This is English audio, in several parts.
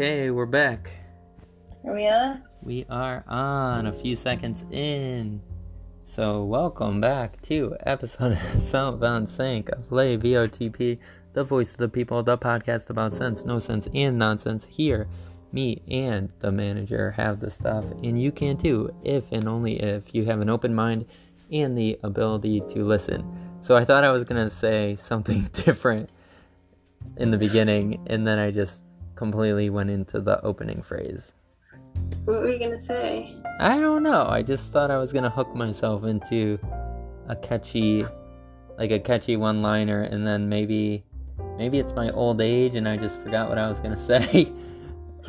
Okay, we're back. Are we on? We are on a few seconds in. So, welcome back to episode of Southbound Sync of Lay VOTP, the voice of the people, the podcast about sense, no sense, and nonsense. Here, me and the manager have the stuff, and you can too, if and only if you have an open mind and the ability to listen. So, I thought I was gonna say something different in the beginning, and then I just completely went into the opening phrase. What were you gonna say? I don't know. I just thought I was gonna hook myself into a catchy, like a catchy one-liner, and then maybe, maybe it's my old age and I just forgot what I was gonna say,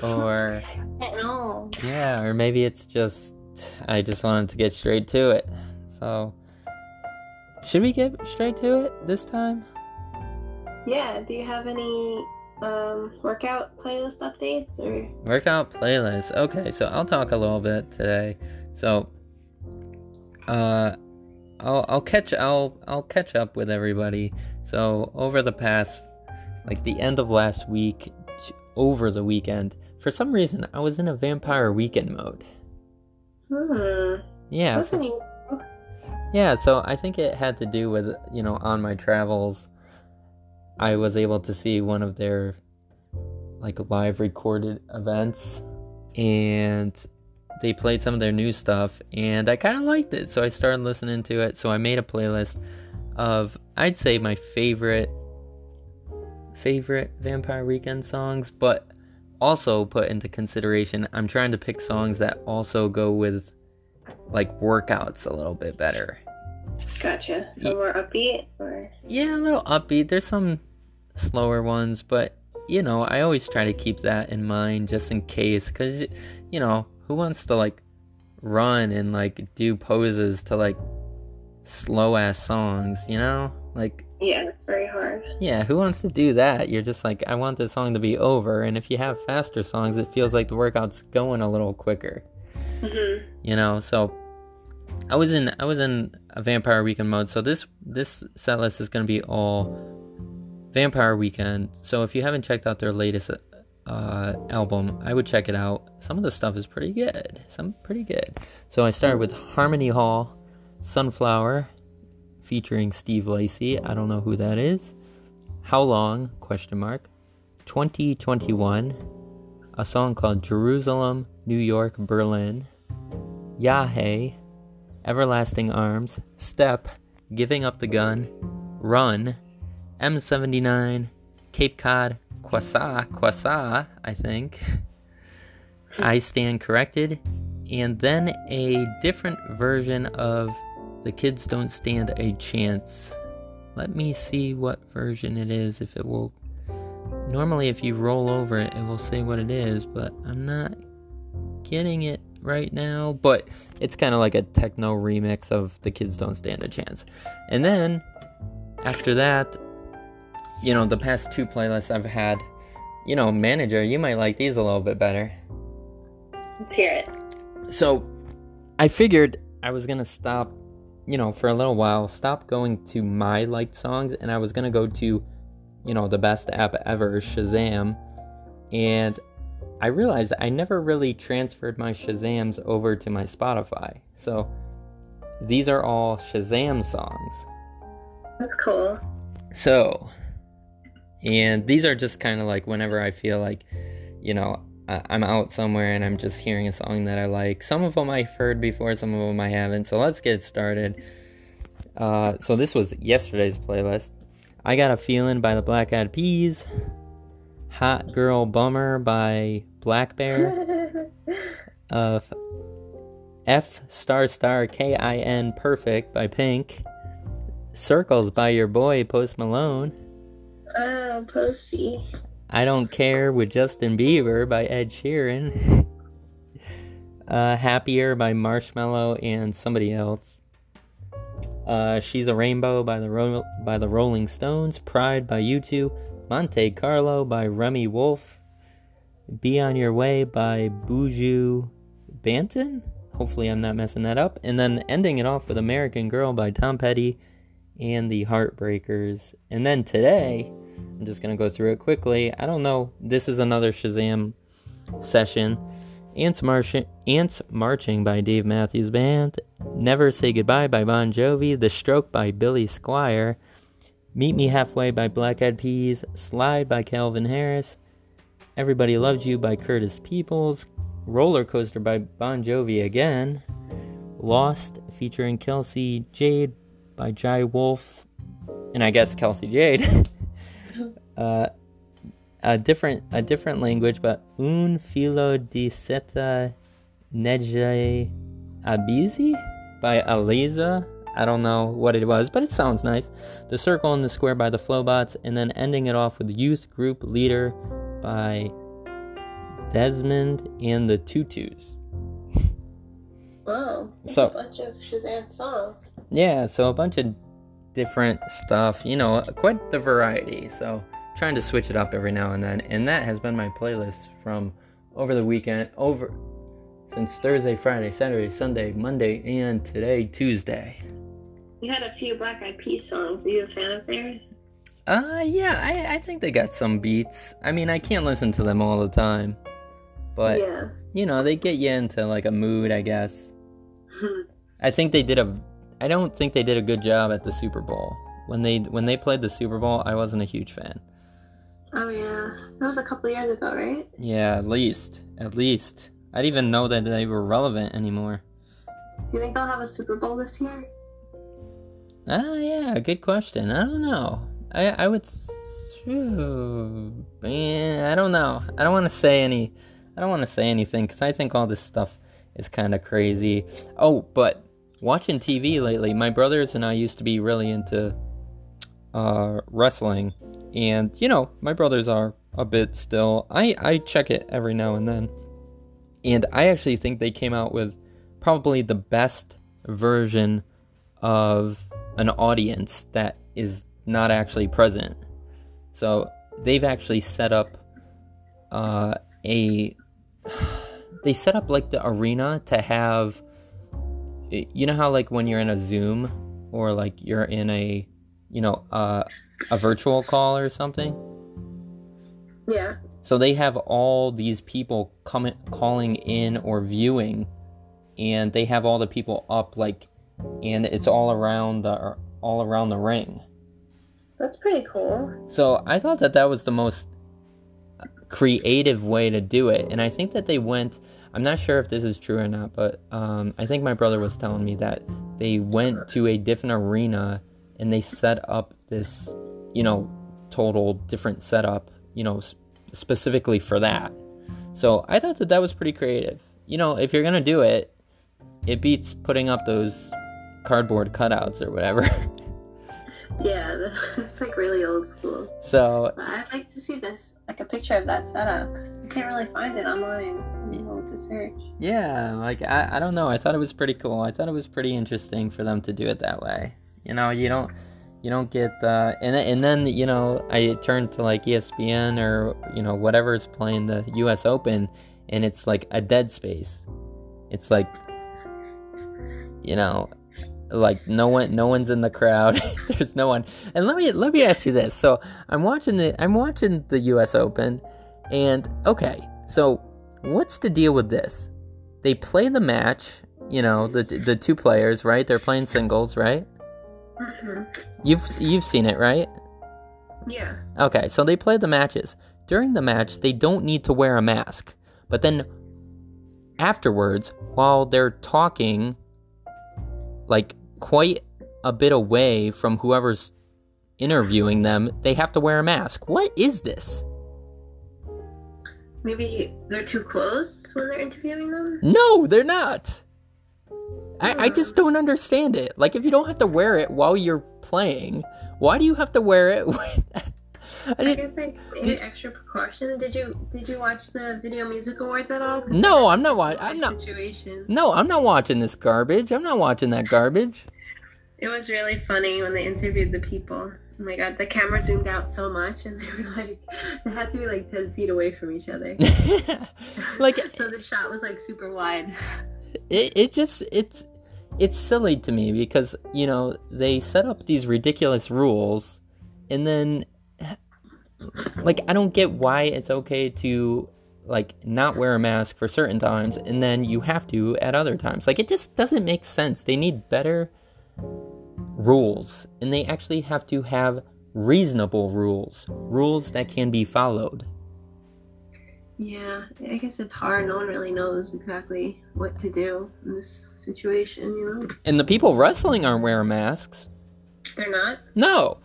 or yeah, or maybe it's just I just wanted to get straight to it. So, should we get straight to it this time? Yeah. Do you have any um, workout playlist updates or? Workout playlist. Okay, so I'll talk a little bit today. So, uh, I'll I'll catch I'll I'll catch up with everybody. So over the past, like the end of last week, over the weekend, for some reason I was in a Vampire Weekend mode. Hmm. Yeah, yeah. So I think it had to do with you know on my travels, I was able to see one of their like live recorded events, and they played some of their new stuff, and I kind of liked it. So I started listening to it. So I made a playlist of I'd say my favorite favorite Vampire Weekend songs, but also put into consideration I'm trying to pick songs that also go with like workouts a little bit better. Gotcha. So more upbeat or? Yeah, a little upbeat. There's some slower ones, but you know, I always try to keep that in mind just in case cuz you know, who wants to like run and like do poses to like slow ass songs, you know? Like Yeah, it's very hard. yeah, who wants to do that? You're just like I want this song to be over and if you have faster songs, it feels like the workout's going a little quicker Mhm. you know so i was in i was in vampire weekend mode. So this this set list is going to be all vampire weekend. So if you haven't checked out their latest uh, album i would check it out. Some of the stuff is pretty good. Some pretty good. So i started with harmony hall sunflower featuring steve lacey i don't know who that is. How long? Question mark. 2021 a song called jerusalem new york berlin. Yahweh, Everlasting Arms, Step, Giving Up the Gun, Run, M79, Cape Cod, Kwassa, Kwassa, I think, hmm. I Stand Corrected, and then a different version of The Kids Don't Stand a Chance. Let me see what version it is, if it will. Normally, if you roll over it, it will say what it is, but I'm not getting it right now, but it's kind of like a techno remix of The Kids Don't Stand a Chance. And then after that, you know, the past two playlists I've had, you know, manager, you might like these a little bit better. Let's hear it. So I figured I was gonna stop, you know, for a little while, stop going to my liked songs, and I was gonna go to, you know, the best app ever, Shazam. And I realized I never really transferred my Shazams over to my Spotify. So these are all Shazam songs. That's cool. So, and these are just kind of like whenever I feel like, you know, I'm out somewhere and I'm just hearing a song that I like. Some of them I've heard before, some of them I haven't. So let's get started. Uh, so this was yesterday's playlist. I Got a Feeling by the Black Eyed Peas. Hot Girl Bummer by Black Bear. Uh, F- star star K I N Perfect by Pink. Circles by your boy Post Malone. oh, Posty. I Don't Care with Justin Bieber by Ed Sheeran. uh, Happier by Marshmello and somebody else. Uh, She's a Rainbow by the Ro- by the Rolling Stones. Pride by U2. Monte Carlo by Remi Wolf. Be on Your Way by Buju Banton. Hopefully, I'm not messing that up. And then ending it off with American Girl by Tom Petty and the Heartbreakers. And then today, I'm just gonna go through it quickly. I don't know. This is another Shazam Session, Ants Marching, Ants Marching by Dave Matthews Band, Never Say Goodbye by Bon Jovi, The Stroke by Billy Squier, Meet Me Halfway by Black Eyed Peas, Slide by Calvin Harris, Everybody Loves You by Curtis Peoples, Roller Coaster by Bon Jovi again, Lost featuring Kelsey Jade by Jai Wolf, and I guess Kelsey Jade. uh, a different a different language, but un filo di seta neje abizi by Aliza. I don't know what it was, but it sounds nice. The Circle and the Square by the Flowbots, and then ending it off with Youth Group Leader by Desmond and the Tutus. Wow. So- a bunch of Shazam songs. Yeah, so a bunch of different stuff, you know, quite the variety. So trying to switch it up every now and then, and that has been my playlist from over the weekend, over since Thursday, Friday, Saturday, Sunday, Monday, and today, Tuesday. You had a few Black Eyed Peas songs. Are you a fan of theirs? Uh, yeah, I, I think they got some beats. I mean, I can't listen to them all the time, but yeah. you know, they get you into like a mood, I guess. I think they did a. I don't think they did a good job at the Super Bowl. When they when they played the Super Bowl, I wasn't a huge fan. oh yeah. That was a couple years ago, right? Yeah, at least, at least. I didn't even know that they were relevant anymore. Do you think they'll have a Super Bowl this year? Ah, yeah, good question. I don't know. I I would. phew, Yeah, I don't know. I don't want to say any. I don't want to say anything because I think all this stuff is kind of crazy. Oh, but watching TV lately, my brothers and I used to be really into uh, wrestling, and you know, my brothers are a bit still. I I check it every now and then, and I actually think they came out with probably the best version of an audience that is not actually present. So they've actually set up uh, a they set up like the arena to have you know how like when you're in a Zoom or like you're in a you know uh, a virtual call or something. Yeah. So they have all these people coming calling in or viewing and they have all the people up like and it's all around the all around the ring. That's pretty cool. So I thought that that was the most creative way to do it, and I think that they went. I'm not sure if this is true or not, but um, I think my brother was telling me that they went to a different arena and they set up this, you know, total different setup, you know, specifically for that. So I thought that that was pretty creative. You know, if you're gonna do it, it beats putting up those cardboard cutouts or whatever. Yeah, it's like really old school. so I'd like to see this, like a picture of that setup. I can't really find it online. What to search. Yeah, like I, I don't know. I thought it was pretty cool. I thought it was pretty interesting for them to do it that way. You know, you don't you don't get uh and then- and then, you know, I turned to like ESPN or, you know, whatever's playing the US Open and it's like a dead space. It's like you know, like no one no one's in the crowd. There's no one. And let me let me ask you this. So, I'm watching the I'm watching the US Open and okay. So, what's the deal with this? They play the match, you know, the the two players, right? They're playing singles, right? mm-hmm. You've you've seen it, right? Yeah. Okay, so they play the matches. During the match, they don't need to wear a mask. But then afterwards, while they're talking like quite a bit away from whoever's interviewing them, they have to wear a mask. What is this? Maybe they're too close when they're interviewing them? No, they're not. I, I hmm. just don't understand it. Like, if you don't have to wear it while you're playing, why do you have to wear it? When... I I guess like Did- extra precaution. Did you did you watch the Video Music Awards at all? No, I'm not a wa- live I'm not- Situation. no, I'm not watching this garbage. I'm not watching that garbage. It was really funny when they interviewed the people. Oh my god, the camera zoomed out so much, and they were like, they had to be like ten feet away from each other. like so the shot was like super wide. it, it just it's it's silly to me because you know they set up these ridiculous rules and then like i don't get why it's okay to like not wear a mask for certain times and then you have to at other times. Like it just doesn't make sense. They need better rules and they actually have to have reasonable rules, rules that can be followed. Yeah, I guess it's hard. No one really knows exactly what to do in this situation, you know? And the people wrestling aren't wearing masks. They're not? No.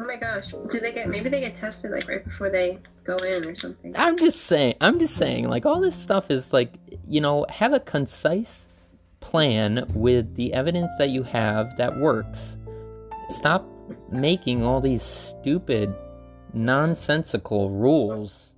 Oh my gosh. Do they get maybe they get tested like right before they go in or something? I'm just saying, I'm just saying, like, all this stuff is like, you know, have a concise plan with the evidence that you have that works. Stop making all these stupid, nonsensical rules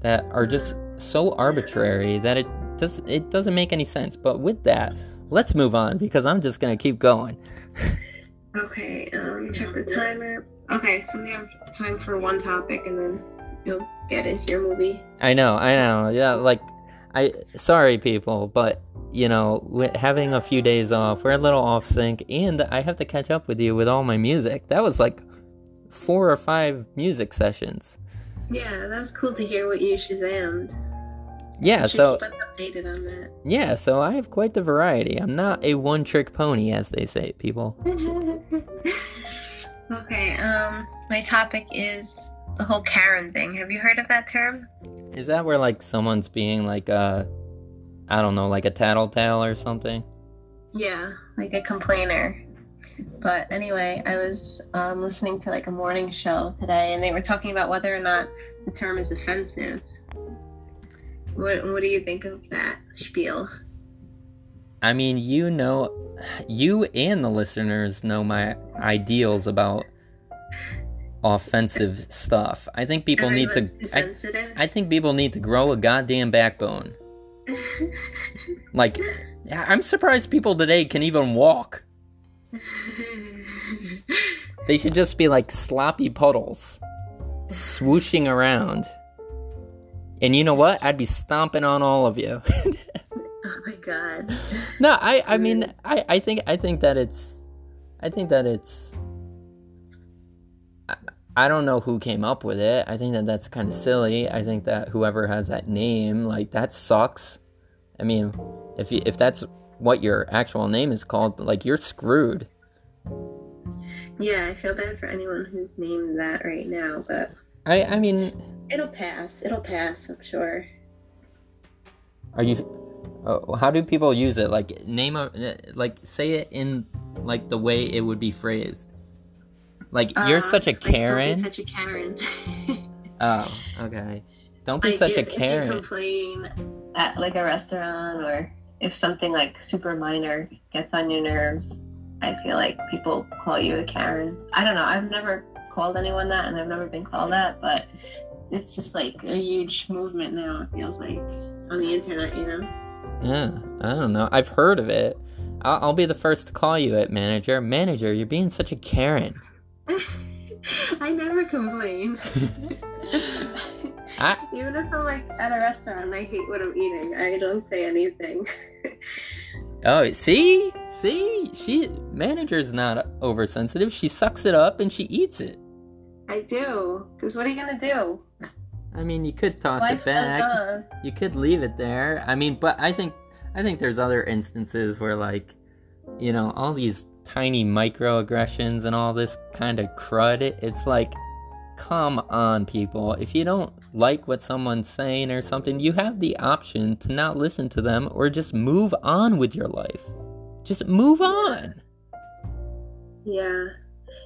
that are just so arbitrary that it does it doesn't make any sense. But with that, let's move on because I'm just gonna keep going. Okay, um, check the timer. Okay, so we have time for one topic and then you'll get into your movie. I know, I know. Yeah, like I sorry people, but you know, with having a few days off, we're a little off sync and I have to catch up with you with all my music. That was like four or five music sessions. Yeah, that was cool to hear what you Shazammed. Yeah, so keep us updated on that. yeah, so I have quite the variety. I'm not a one-trick pony as they say, people. okay, um, my topic is the whole Karen thing. Have you heard of that term? Is that where like someone's being like uh I don't know, like a tattletale or something? Yeah, like a complainer. But anyway, I was um, listening to like a morning show today, and they were talking about whether or not the term is offensive. What What do you think of that spiel? I mean, you know, you and the listeners know my ideals about offensive stuff. I think people need to. Everyone's I. I think people need to grow a goddamn backbone. Like, I'm surprised people today can even walk. They should just be like sloppy puddles, swooshing around. And you know what? I'd be stomping on all of you. oh my god. no, I, I mean, mm. I, I think, I think that it's, I think that it's. I, I don't know who came up with it. I think that that's kind of silly. I think that whoever has that name, like, that sucks. I mean, if you, if that's what your actual name is called, like, you're screwed. Yeah, I feel bad for anyone who's named that right now, but I, I mean, it'll pass. It'll pass, I'm sure. Are you? Uh, how do people use it? Like name a like say it in like the way it would be phrased. Like you're Uh, such a like, Karen. such a Karen. Oh, okay. Don't be Like, such a if- If you Karen. complain at like a restaurant or if something like super minor gets on your nerves, I feel like people call you a Karen. I don't know. I've never called anyone that and I've never been called that, but it's just like a huge movement now, it feels like, on the internet, you know? Yeah, I don't know. I've heard of it. I'll, I'll be the first to call you it, manager. Manager, you're being such a Karen. I never complain. I- Even if I'm like at a restaurant and I hate what I'm eating, I don't say anything. Oh, see, see, she manager's not oversensitive. She sucks it up and she eats it. I do. Because what are you going to do? I mean, you could toss Life it back. you could leave it there. I mean, but I think I think there's other instances where like, you know, all these tiny microaggressions and all this kind of crud. It's like, come on, people. If you don't like what someone's saying or something, you have the option to not listen to them or just move on with your life. Just move on. Yeah.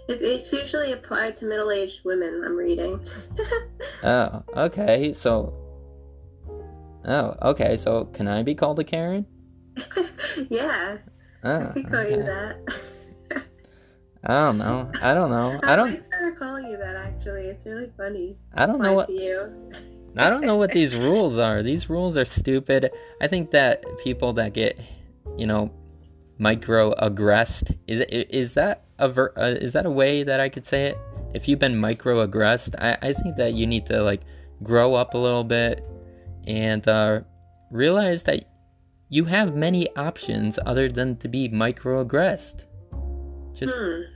It, it's usually applied to middle aged women, I'm reading. Oh, okay. So, oh, okay. So, can I be called a Karen? yeah. Oh, I could call you oh, that. I don't know. I don't know. I don't. start calling you that actually. It's really funny. I don't know what. I don't know what these rules are. These rules are stupid. I think that people that get, you know, microaggressed is is that a ver, uh, is that a way that I could say it? If you've been microaggressed, I I think that you need to like grow up a little bit and uh, realize that you have many options other than to be microaggressed. Just Hmm.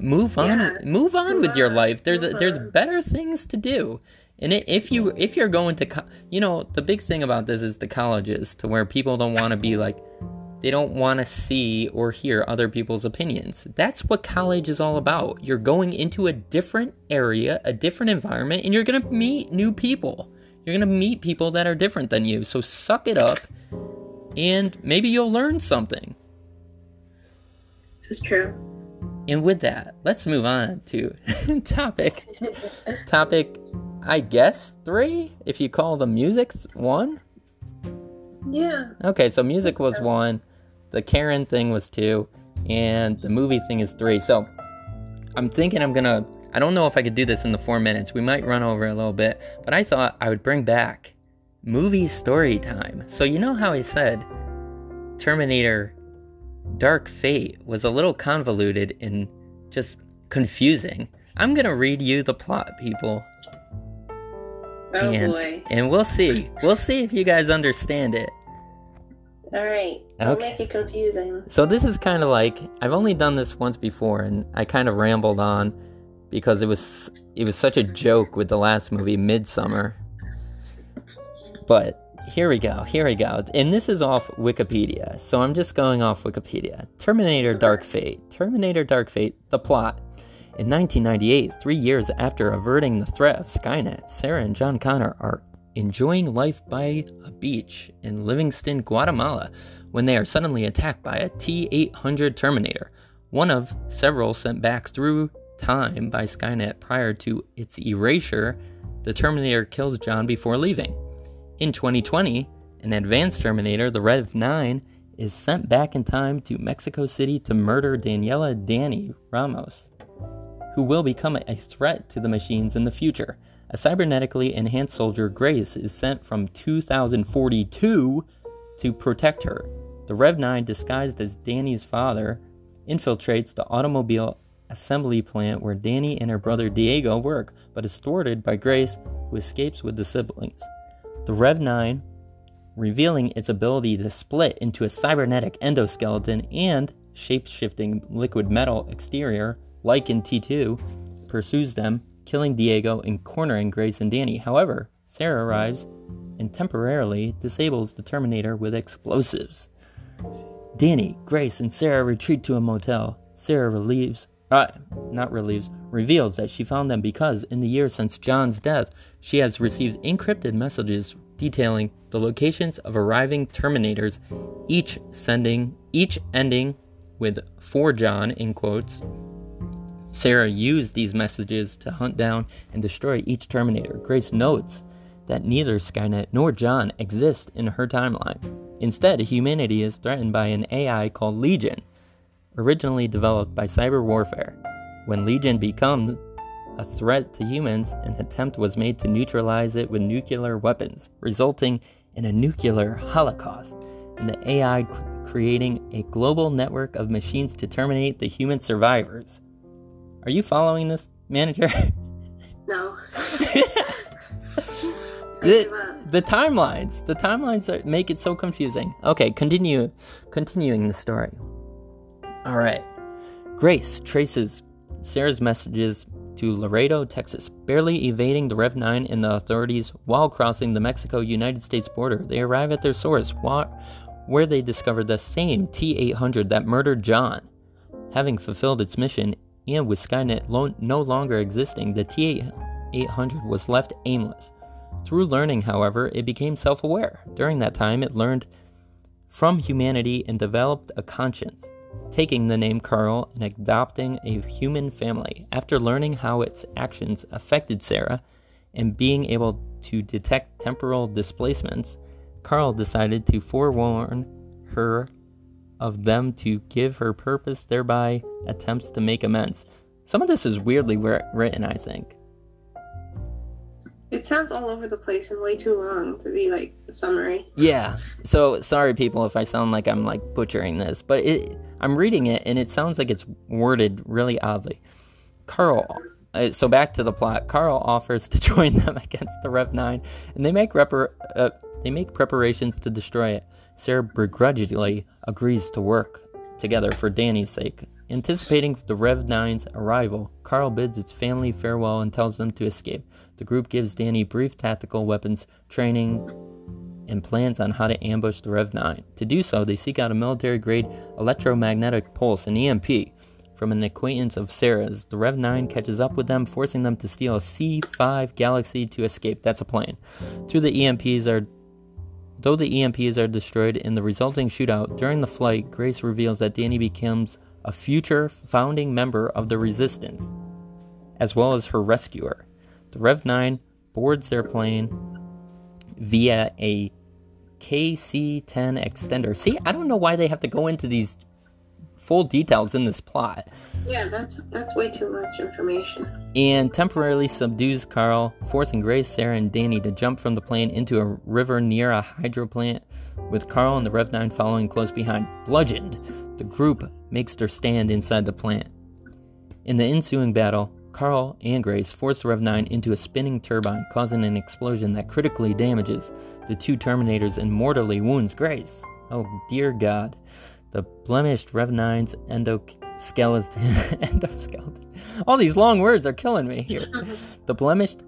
Move on Yeah. move on Move with your life there's a, there's better things to do And if you mm-hmm. if you're going to, co- you know, the big thing about this is the colleges, to where people don't want to be like, they don't want to see or hear other people's opinions. That's what college is all about. You're going into a different area, a different environment, and you're gonna meet new people. You're gonna meet people that are different than you. So suck it up, and maybe you'll learn something. This is true. And with that, let's move on to topic. topic, I guess three, if you call the music one. Yeah. Okay, so music was one, the Karen thing was two, and the movie thing is three. So I'm thinking I'm gonna. I don't know if I could do this in the four minutes. We might run over a little bit, but I thought I would bring back movie story time. So you know how I said Terminator Dark Fate was a little convoluted and just confusing. I'm gonna read you the plot, people. Oh and, boy. And we'll see. We'll see if you guys understand it. All right. Don't Okay. make it confusing. So this is kind of like I've only done this once before, and I kind of rambled on because it was it was such a joke with the last movie, Midsommar. But here we go, here we go, and this is off Wikipedia. So I'm just going off Wikipedia. Terminator: Dark Fate. Terminator: Dark Fate. The plot. In 1998, three years after averting the threat of Skynet, Sarah and John Connor are enjoying life by a beach in Livingston, Guatemala, when they are suddenly attacked by a T 800 Terminator, one of several sent back through time by Skynet prior to its erasure. The Terminator kills John before leaving. In 2020, an advanced Terminator, the Rev 9, is sent back in time to Mexico City to murder Daniela Dani Ramos, who will become a threat to the machines in the future. A cybernetically enhanced soldier, Grace, is sent from 2042 to protect her. The Rev 9, disguised as Dani's father, infiltrates the automobile assembly plant where Dani and her brother Diego work, but is thwarted by Grace, who escapes with the siblings. The Rev 9, revealing its ability to split into a cybernetic endoskeleton and shape shifting liquid metal exterior, like in T2, pursues them, killing Diego and cornering Grace and Dani. However, Sarah arrives and temporarily disables the Terminator with explosives. Dani, Grace, and Sarah retreat to a motel. Sarah relieves, uh, not relieves, reveals that she found them because, in the years since John's death, she has received encrypted messages detailing the locations of arriving Terminators, each sending, each ending with "for John" in quotes. Sarah used these messages to hunt down and destroy each Terminator. Grace notes that neither Skynet nor John exist in her timeline. Instead, humanity is threatened by an AI called Legion, originally developed by cyber warfare. When Legion becomes a threat to humans, an attempt was made to neutralize it with nuclear weapons, resulting in a nuclear holocaust, and the AI cr- creating a global network of machines to terminate the human survivors. Are you following this, manager? No. the, the timelines, the timelines are, make it so confusing. Okay, continue, continuing the story. All right, Grace traces Sarah's messages to Laredo, Texas, barely evading the Rev 9 and the authorities while crossing the Mexico United States border. They arrive at their source, where they discover the same T 800 that murdered John. Having fulfilled its mission, and with Skynet lo- no longer existing, the T 800 was left aimless. Through learning, however, it became self aware. During that time, it learned from humanity and developed a conscience, taking the name Carl and adopting a human family. After learning how its actions affected Sarah and being able to detect temporal displacements, Carl decided to forewarn her of them to give her purpose, thereby attempts to make amends. Some of this is weirdly written, I think. It sounds all over the place and way too long to be like a summary. Yeah. So sorry, people, if I sound like I'm like butchering this, but it, I'm reading it and it sounds like it's worded really oddly. Carl. Uh, so back to the plot. Carl offers to join them against the Rev Nine, and they make repar- uh, they make preparations to destroy it. Sarah begrudgingly agrees to work together for Dani's sake. Anticipating the Rev 9's arrival, Carl bids its family farewell and tells them to escape. The group gives Dani brief tactical weapons training and plans on how to ambush the Rev 9. To do so, they seek out a military grade electromagnetic pulse, an EMP, from an acquaintance of Sarah's. The Rev 9 catches up with them, forcing them to steal a C 5 Galaxy to escape. That's a plane. Of the EMPs are. Though the EMPs are destroyed in the resulting shootout, during the flight, Grace reveals that Dani becomes a future founding member of the Resistance, as well as her rescuer. The Rev 9 boards their plane via a KC 10 extender. See, I don't know why they have to go into these full details in this plot. Yeah, that's that's way too much information. And temporarily subdues Carl, forcing Grace, Sarah, and Dani to jump from the plane into a river near a hydro plant, with Carl and the Rev 9 following close behind. Bludgeoned, the group makes their stand inside the plant. In the ensuing battle, Carl and Grace force Rev 9 into a spinning turbine, causing an explosion that critically damages the two Terminators and mortally wounds Grace. Oh dear God. The blemished Rev 9's endoskeleton. endoskeleton. All these long words are killing me here. The blemished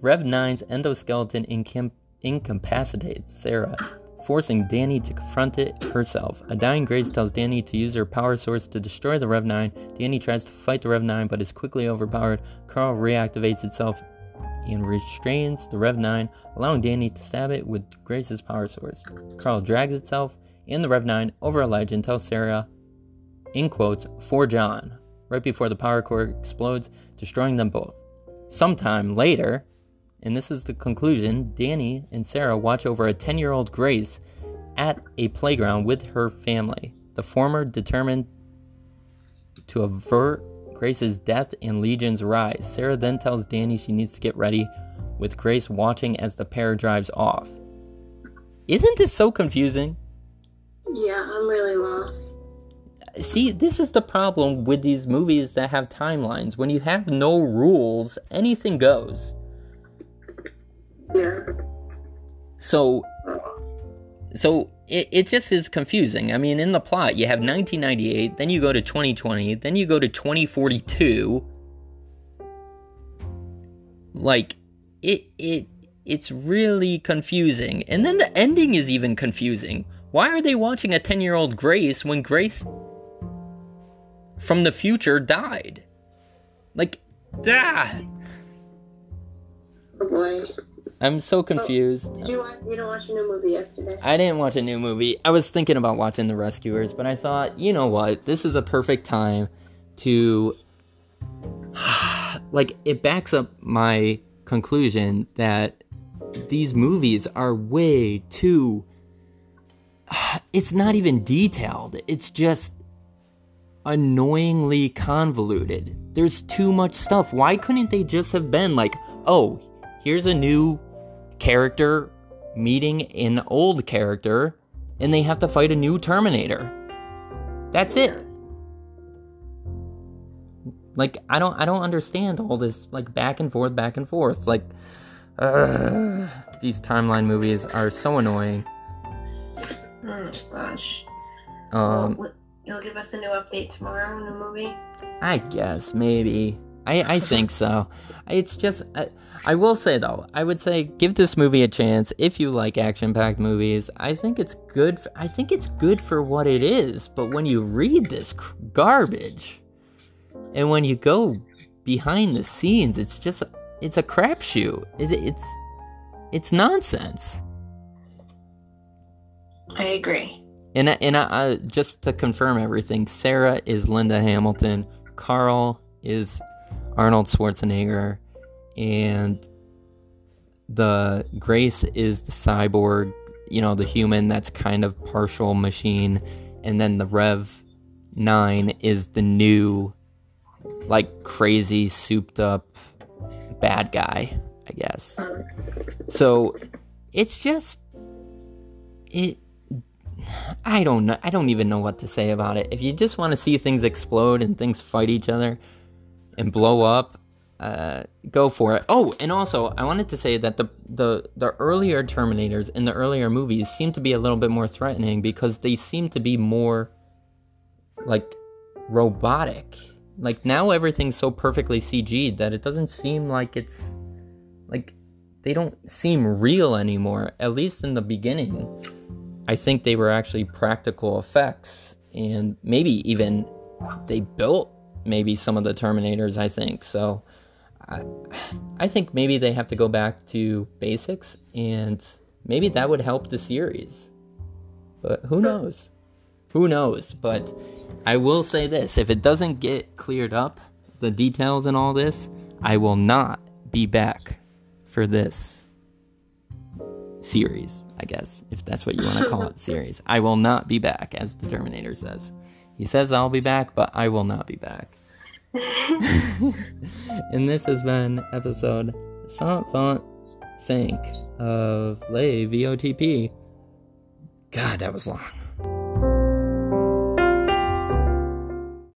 Rev 9's endoskeleton incam- incapacitates Sarah, forcing Dani to confront it herself. A dying Grace tells Dani to use her power source to destroy the Rev 9. Dani tries to fight the Rev 9 but is quickly overpowered. Carl reactivates itself and restrains the Rev 9, allowing Dani to stab it with Grace's power source. Carl drags itself and the Rev 9 over a ledge and tells Sarah, in quotes, for John, right before the power core explodes, destroying them both. Sometime later, and this is the conclusion, Dani and Sarah watch over a 10 year old Grace at a playground with her family. The former determined to avert Grace's death and Legion's rise. Sarah then tells Dani she needs to get ready, with Grace watching as the pair drives off. Isn't this so confusing? Yeah, I'm really lost. See, this is the problem with these movies that have timelines. When you have no rules, anything goes. So, so it, it just is confusing. I mean, in the plot, you have 1998, then you go to 2020, then you go to 2042. Like, it it it's really confusing. And then the ending is even confusing. Why are they watching a 10-year-old Grace when Grace from the future died? Like, ah, Oh boy. I'm so confused. Did you watch? You don't watch a new movie yesterday? I didn't watch a new movie. I was thinking about watching The Rescuers, but I thought, you know what? This is a perfect time to. like, it backs up my conclusion that these movies are way too. It's not even detailed, it's just annoyingly convoluted. There's too much stuff. Why couldn't they just have been like, oh, here's a new character meeting an old character and they have to fight a new Terminator. That's it. Like I don't I don't understand all this like back and forth back and forth. Like uh, these timeline movies are so annoying. Oh gosh. Um you'll give us a new update tomorrow on the movie. I guess maybe. I I think so. It's just I, I will say though, I would say give this movie a chance if you like action-packed movies. I think it's good. For, I think it's good for what it is. But when you read this garbage, and when you go behind the scenes, it's just it's a crapshoot. It's it's it's nonsense. I agree. And I- and just to confirm everything, Sarah is Linda Hamilton, Carl is Arnold Schwarzenegger, and the Grace is the cyborg, you know, the human that's kind of partial machine, and then the Rev Nine is the new, like crazy souped up bad guy, I guess. So it's just it I don't know I don't even know what to say about it. If you just want to see things explode and things fight each other and blow up, uh, go for it. Oh, and also I wanted to say that the the the earlier Terminators in the earlier movies seem to be a little bit more threatening because they seem to be more like robotic. Like now everything's so perfectly CG'd that it doesn't seem like it's like they don't seem real anymore. At least in the beginning, I think they were actually practical effects, and maybe even they built maybe some of the Terminators. I think so. I, I think maybe they have to go back to basics, and maybe that would help the series. But who knows? Who knows? But I will say this if it doesn't get cleared up, the details and all this, I will not be back for this series, I guess, if that's what you want to call it, series. I will not be back, as the Terminator says. He says I'll be back, but I will not be back. and this has been episode Sans Font Sync of Lay VOTP. God, that was long.